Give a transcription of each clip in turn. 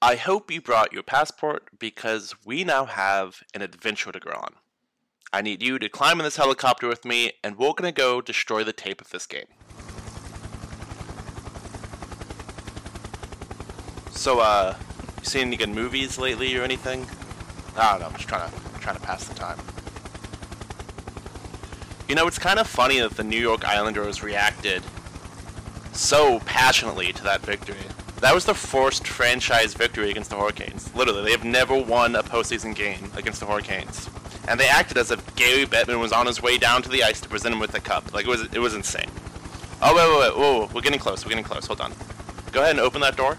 I hope you brought your passport because we now have an adventure to go on. I need you to climb in this helicopter with me, and we're gonna go destroy the tape of this game. So, uh, you seen any good movies lately or anything? I don't know. I'm just trying to trying to pass the time. You know, it's kind of funny that the New York Islanders reacted so passionately to that victory. That was the first franchise victory against the Hurricanes. Literally, they have never won a postseason game against the Hurricanes, and they acted as if Gary Bettman was on his way down to the ice to present him with the cup. Like it was, it was insane. Oh wait, wait, wait! Whoa, we're getting close. We're getting close. Hold on. Go ahead and open that door.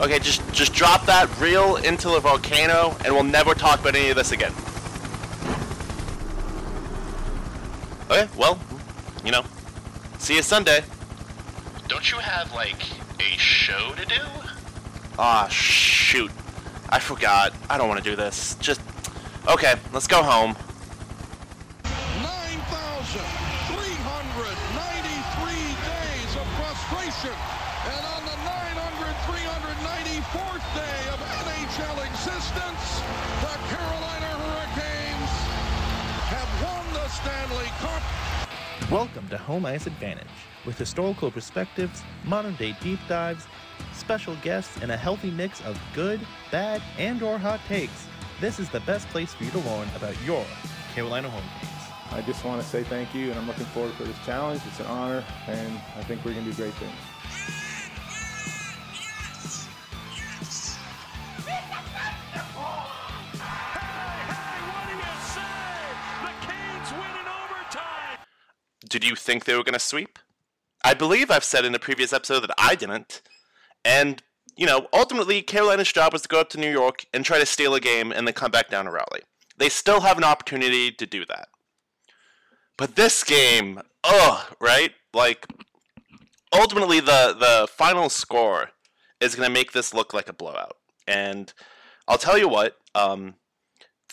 Okay, just just drop that reel into the volcano, and we'll never talk about any of this again. Okay, well, you know, see you Sunday. Don't you have like a show to do? Ah, shoot, I forgot. I don't want to do this. Just okay, let's go home. 9,393 days of frustration. And on the 900, 394th day of NHL existence, Welcome to Home Ice Advantage, with historical perspectives, modern day deep dives, special guests, and a healthy mix of good, bad, and or hot takes. This is the best place for you to learn about your Carolina home teams. I just want to say thank you, and I'm looking forward for this challenge. It's an honor, and I think we're going to do great things. You think they were going to sweep? I believe I've said in a previous episode that I didn't. And, you know, ultimately, Carolina's job was to go up to New York and try to steal a game and then come back down to Raleigh. They still have an opportunity to do that. But this game, ugh, right? Like, ultimately, the, the final score is going to make this look like a blowout. And I'll tell you what, um,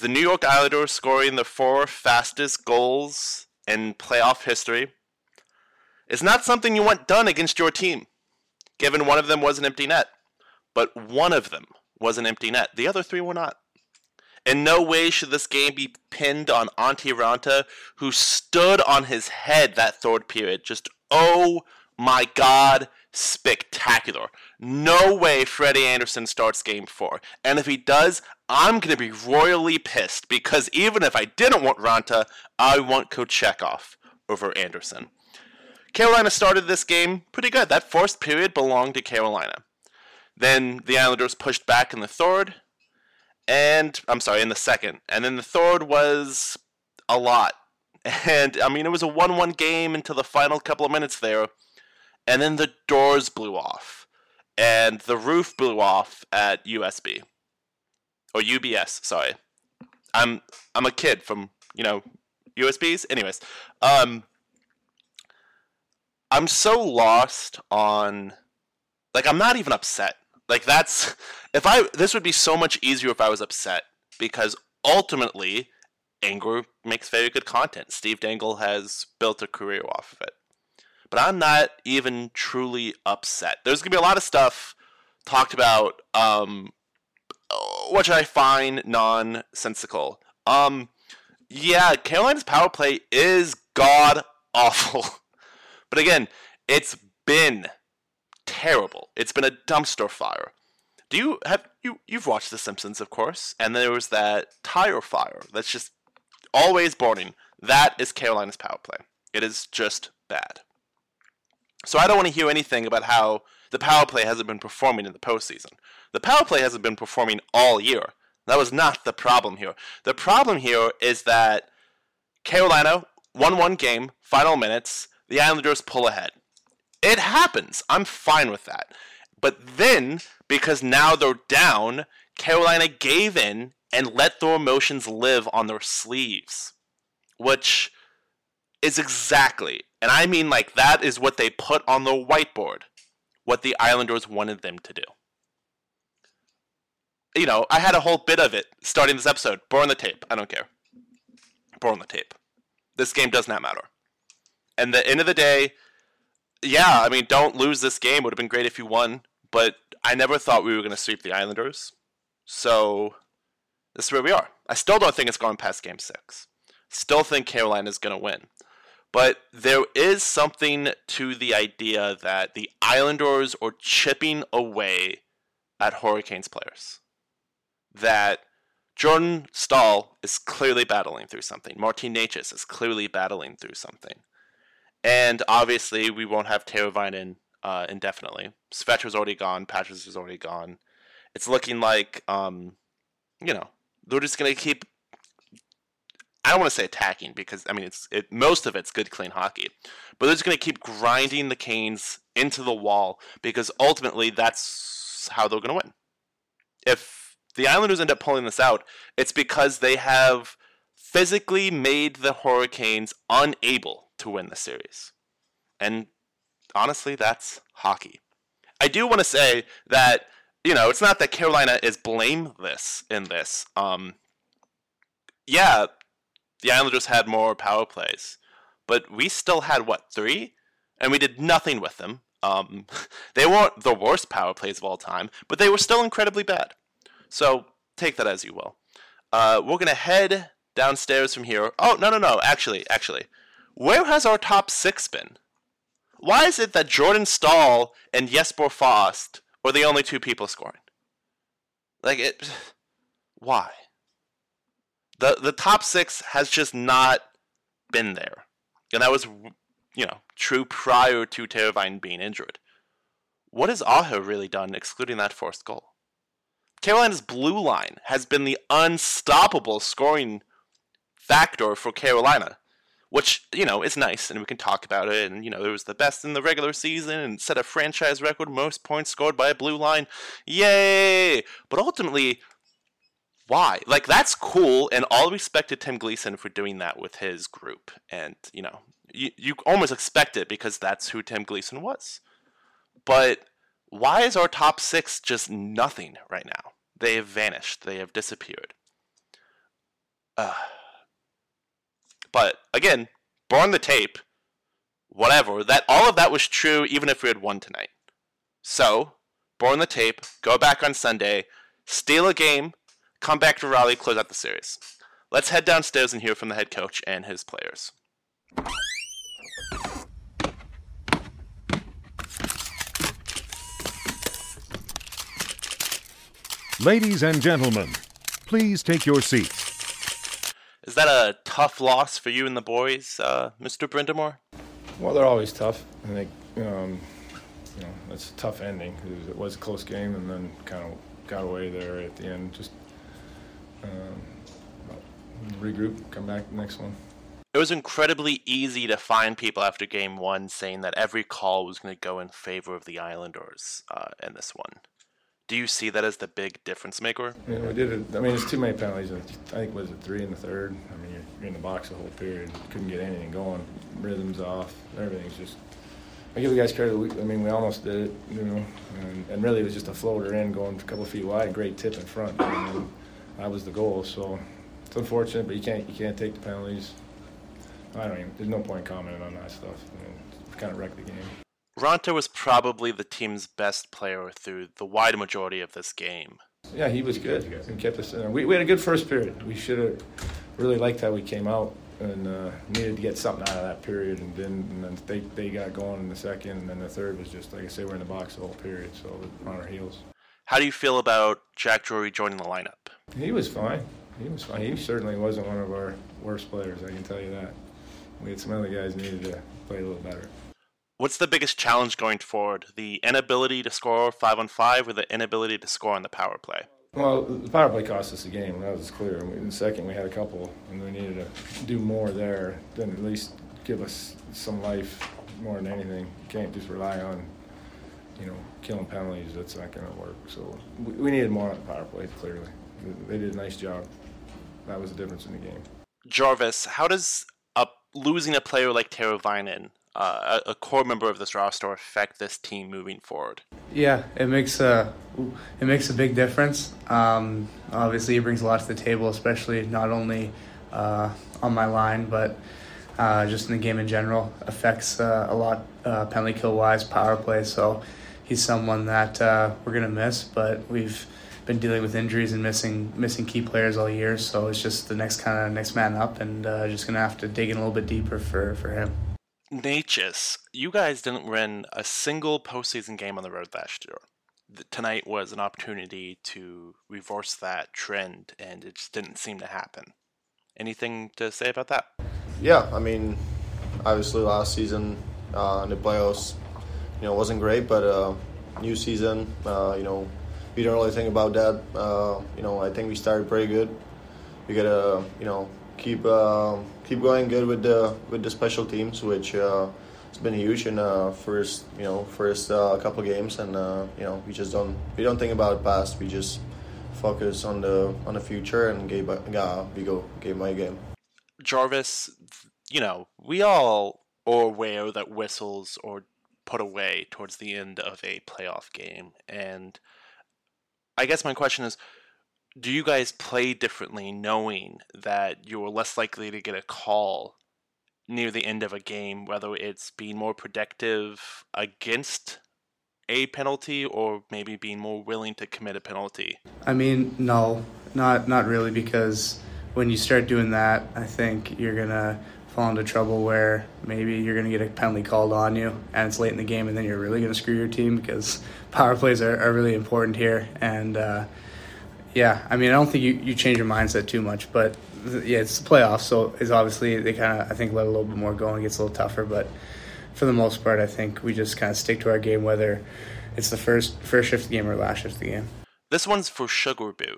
the New York Islanders scoring the four fastest goals in playoff history is not something you want done against your team, given one of them was an empty net. But one of them was an empty net. The other three were not. In no way should this game be pinned on Antti Raanta, who stood on his head that third period. Just, oh my god, spectacular. No way Freddie Andersen starts game four. And if he does, I'm going to be royally pissed because even if I didn't want Raanta, I want Kochetkov over Andersen. Carolina started this game pretty good. That first period belonged to Carolina. Then the Islanders pushed back in the third, and I'm sorry, in the second. And then the third was a lot. And I mean, it was a 1 1 game until the final couple of minutes there. And then the doors blew off, and the roof blew off at USB or UBS. Sorry, I'm I'm a kid from you know USBs. Anyways, um, I'm so lost on like I'm not even upset. Like that's if I this would be so much easier if I was upset because ultimately anger makes very good content. Steve Dangle has built a career off of it. But I'm not even truly upset. There's gonna be a lot of stuff talked about um which I find nonsensical. Um yeah, Carolina's power play is god awful. but again, it's been terrible. It's been a dumpster fire. Do you have you you've watched The Simpsons, of course, and there was that tire fire that's just always burning. That is Carolina's power play. It is just bad. So I don't want to hear anything about how the power play hasn't been performing in the postseason. The power play hasn't been performing all year. That was not the problem here. The problem here is that Carolina won one game, final minutes, the Islanders pull ahead. It happens. I'm fine with that. But then, because now they're down, Carolina gave in and let their emotions live on their sleeves. Which is exactly, and I mean like that is what they put on the whiteboard, what the Islanders wanted them to do. You know, I had a whole bit of it starting this episode. Burn the tape. I don't care. Burn the tape. This game does not matter. And the end of the day, yeah, I mean, don't lose this game. Would have been great if you won, but I never thought we were going to sweep the Islanders. So this is where we are. I still don't think it's going past Game Six. Still think Carolina is going to win. But there is something to the idea that the Islanders are chipping away at Hurricanes players. That Jordan Staal is clearly battling through something. Martin Necas is clearly battling through something. And obviously, we won't have Teravainen uh, indefinitely. Svecher's already gone. Patches is already gone. It's looking like, um, you know, they're just going to keep I don't want to say attacking because I mean it's it most of it's good clean hockey, but they're just going to keep grinding the Canes into the wall because ultimately that's how they're going to win. If the Islanders end up pulling this out, it's because they have physically made the Hurricanes unable to win the series, and honestly, that's hockey. I do want to say that you know it's not that Carolina is blameless in this. Um, yeah, the Islanders had more power plays, but we still had what three, and we did nothing with them. Um, they weren't the worst power plays of all time, but they were still incredibly bad. So take that as you will. Uh, we're gonna head downstairs from here. Oh no no no! Actually actually, where has our top six been? Why is it that Jordan Staal and Jesper Fast are the only two people scoring? Like it. Why? The the top six has just not been there, and that was you know true prior to Teravainen being injured. What has Aho really done, excluding that forced goal? Carolina's blue line has been the unstoppable scoring factor for Carolina, which you know is nice, and we can talk about it. And you know it was the best in the regular season and set a franchise record most points scored by a blue line. Yay! But ultimately, why? Like that's cool, and all respect to Tim Gleason for doing that with his group. And you know, you you almost expect it because that's who Tim Gleason was. But why is our top six just nothing right now? They have vanished. They have disappeared. Uh, but again, burn the tape. Whatever. That all of that was true, even if we had won tonight. So, burn the tape. Go back on Sunday. Steal a game come back to Raleigh, close out the series. Let's head downstairs and hear from the head coach and his players. Ladies and gentlemen, please take your seats. Is that a tough loss for you and the boys, uh, Mr. Brind'Amour? Well, they're always tough. I think um, you know it's a tough ending because it was a close game and then kind of got away there at the end. Just um, regroup, come back the next one. It was incredibly easy to find people after game one saying that every call was going to go in favor of the Islanders uh, in this one. Do you see that as the big difference maker? Yeah, we did it. I mean, it's too many penalties. I think was it three in the third. I mean, you're, you're in the box the whole period. Couldn't get anything going. Rhythms off. Everything's just. I give the guys credit. I mean, we almost did it, you know, and, and really it was just a floater in, going a couple feet wide, great tip in front. And, that was the goal. So it's unfortunate, but you can't you can't take the penalties. I don't even. There's no point commenting on that stuff. I mean, it kind of wrecked the game. Raanta was probably the team's best player through the wide majority of this game. Yeah, he was good. He kept us. We, we had a good first period. We should have really liked how we came out and uh, needed to get something out of that period. And then, and then they, they got going in the second, and then the third was just, like I say, we're in the box the whole period, so we're on our heels. How do you feel about Jack Drury joining the lineup? He was fine. He was fine. He certainly wasn't one of our worst players. I can tell you that. We had some other guys needed to play a little better. What's the biggest challenge going forward? The inability to score five on five, or the inability to score on the power play? Well, the power play cost us a game. That was clear. In the second, we had a couple, and we needed to do more there. Then at least give us some life more than anything. You can't just rely on, you know, killing penalties. That's not going to work. So we, we needed more on the power play, clearly they did a nice job. That was the difference in the game. Jarvis, how does a, losing a player like Teravainen, uh, a, a, core member of this roster, affect this team moving forward? Yeah, it makes a it makes a big difference. Um, obviously, he brings a lot to the table, especially not only uh, on my line, but uh, just in the game in general. Affects uh, a lot uh, penalty kill wise, power play. So he's someone that uh, we're gonna miss, but we've been dealing with injuries and missing missing key players all year. So it's just the next kind of next man up, and uh, just gonna have to dig in a little bit deeper for for him. Necas, you guys didn't win a single postseason game on the road last year. Tonight was an opportunity to reverse that trend, and it just didn't seem to happen. Anything to say about that? Yeah, I mean, obviously last season uh, in the playoffs, you know, wasn't great, but uh, new season, uh, you know, we don't really think about that. Uh, you know, I think we started pretty good. We gotta, you know, keep uh, keep going good with the with the special teams, which uh, has been huge in uh, first, you know, first uh, couple games, and uh, you know, we just don't we don't think about past. We just focus on the on the future and game by, uh, we go game by game. Jarvis, you know, we all are aware that whistles are put away towards the end of a playoff game, and I guess my question is do you guys play differently knowing that you're less likely to get a call near the end of a game, whether it's being more protective against a penalty or maybe being more willing to commit a penalty? I mean, no, not not really, because when you start doing that, I think you're gonna fall into trouble where maybe you're gonna get a penalty called on you, and it's late in the game, and then you're really gonna screw your team because power plays are, are really important here, and. Uh, yeah, I mean, I don't think you, you change your mindset too much, but yeah, it's the playoffs, so it's obviously they kind of I think let a little bit more go and gets a little tougher. But for the most part, I think we just kind of stick to our game, whether it's the first first shift of the game or last shift of the game. This one's for Sugar Boo.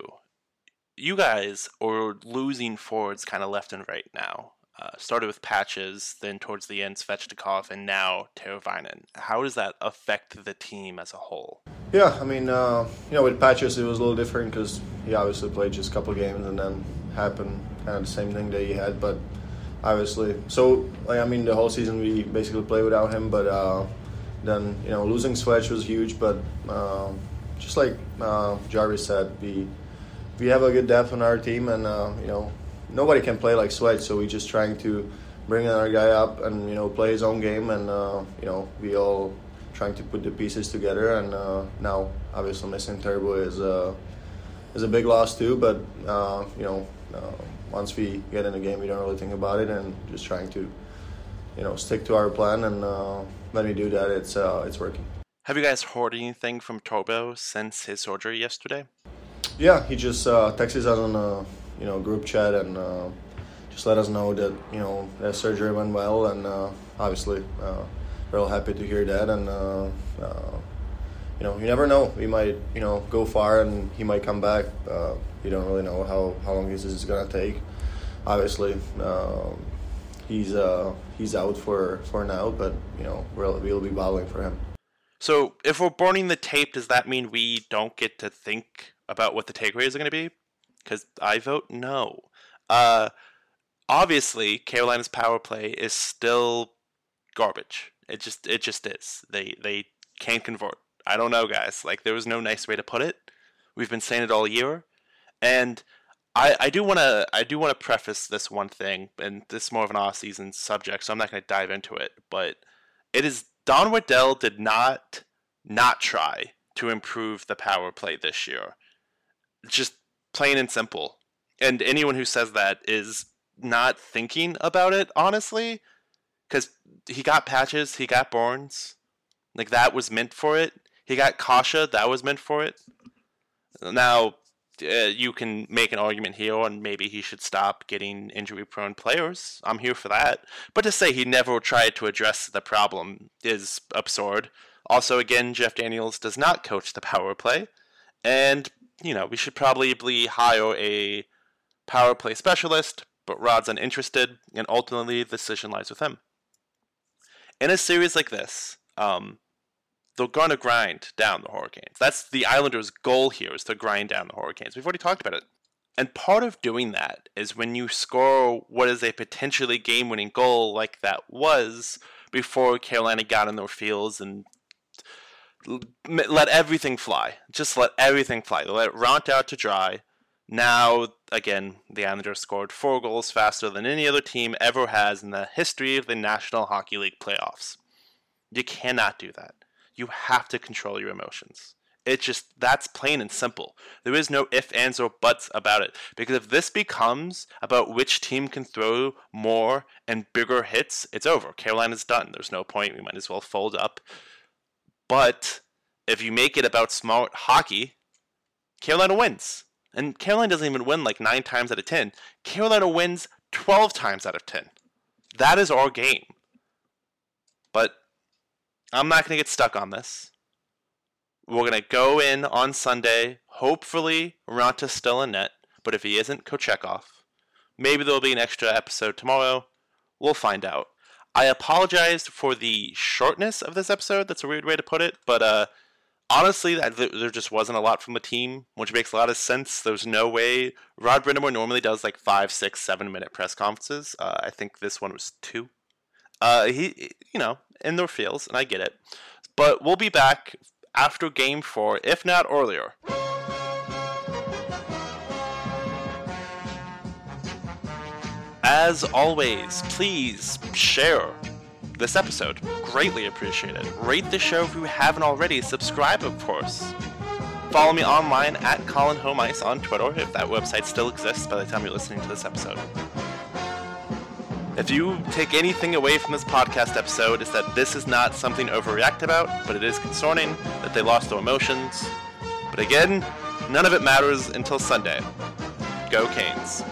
You guys are losing forwards kind of left and right now. Uh, started with Patches, then towards the end Svechnikov, and now Teravainen. How does that affect the team as a whole? Yeah, I mean, uh, you know, with Patches it was a little different because he obviously played just a couple games and then happened kind of the same thing that he had, but obviously, so like I mean, the whole season we basically played without him, but uh, then you know losing Swedge was huge, but uh, just like uh, Jarvis said, we we have a good depth on our team, and uh, you know nobody can play like Swedge, so we're just trying to bring another guy up and you know play his own game, and uh, you know we all trying to put the pieces together. And uh, now, obviously, missing Turbo is uh, is a big loss too. But uh, you know, uh, once we get in the game, we don't really think about it, and just trying to you know stick to our plan. And uh, when we do that, it's uh, it's working. Have you guys heard anything from Turbo since his surgery yesterday? Yeah, he just uh, texted us on you know group chat and uh, just let us know that you know that surgery went well, and uh, obviously uh, real happy to hear that. And uh, uh, you know, you never know. We might you know go far, and he might come back. Uh, you don't really know how how long this is gonna take. Obviously, um, he's he's out for for now, but you know we'll we'll be battling for him. So, if we're burning the tape, does that mean we don't get to think about what the takeaways are going to be? Because I vote no. Uh, obviously, Carolina's power play is still garbage. It just it just is. They they can't convert. I don't know, guys. Like there was no nice way to put it. We've been saying it all year, and I I do want to I do want to preface this one thing, and this is more of an off season subject, so I'm not going to dive into it. But it is Don Waddell did not not try to improve the power play this year. Just plain and simple. And anyone who says that is not thinking about it honestly because he got patches he got Burns like that was meant for it. He got Kase that was meant for it. Now uh, you can make an argument here on maybe he should stop getting injury prone players. I'm here for that. But to say he never tried to address the problem is absurd. Also again jeff daniels does not coach the power play. And you know we should probably hire a power play specialist but Rod's uninterested, and ultimately the decision lies with him. In a series like this, um, they're going to grind down the Hurricanes. That's the Islanders' goal here is to grind down the Hurricanes. We've already talked about it. And part of doing that is when you score what is a potentially game winning goal like that was before Carolina got in their fields and let everything fly. Just let everything fly. Let it raunt out to dry Now, again, the Islanders scored four goals faster than any other team ever has in the history of the National Hockey League playoffs. You cannot do that. You have to control your emotions. It just, that's plain and simple. There is no ifs, ands, or buts about it. Because if this becomes about which team can throw more and bigger hits, it's over. Carolina's done. There's no point. We might as well fold up. But if you make it about smart hockey, Carolina wins. And Carolina doesn't even win like nine times out of 10. Carolina wins 12 times out of 10. That is our game. But I'm not going to get stuck on this. We're going to go in on Sunday. Hopefully, Raanta's still in net. But if he isn't, Kochetkov. Maybe there'll be an extra episode tomorrow. We'll find out. I apologize for the shortness of this episode. That's a weird way to put it. But uh, honestly, there just wasn't a lot from the team, which makes a lot of sense. There's no way. Rod Brind'Amour normally does like five, six, seven minute press conferences. Uh, I think this one was two. Uh, he, you know, in their fields, and I get it. But we'll be back after game four, if not earlier. As always, please share this episode. Greatly appreciated. Rate the show if you haven't already. Subscribe, of course. Follow me online at Colin Home Ice on Twitter if that website still exists by the time you're listening to this episode. If you take anything away from this podcast episode, is that this is not something to overreact about, but it is concerning that they lost their emotions. But again, none of it matters until Sunday. Go Canes.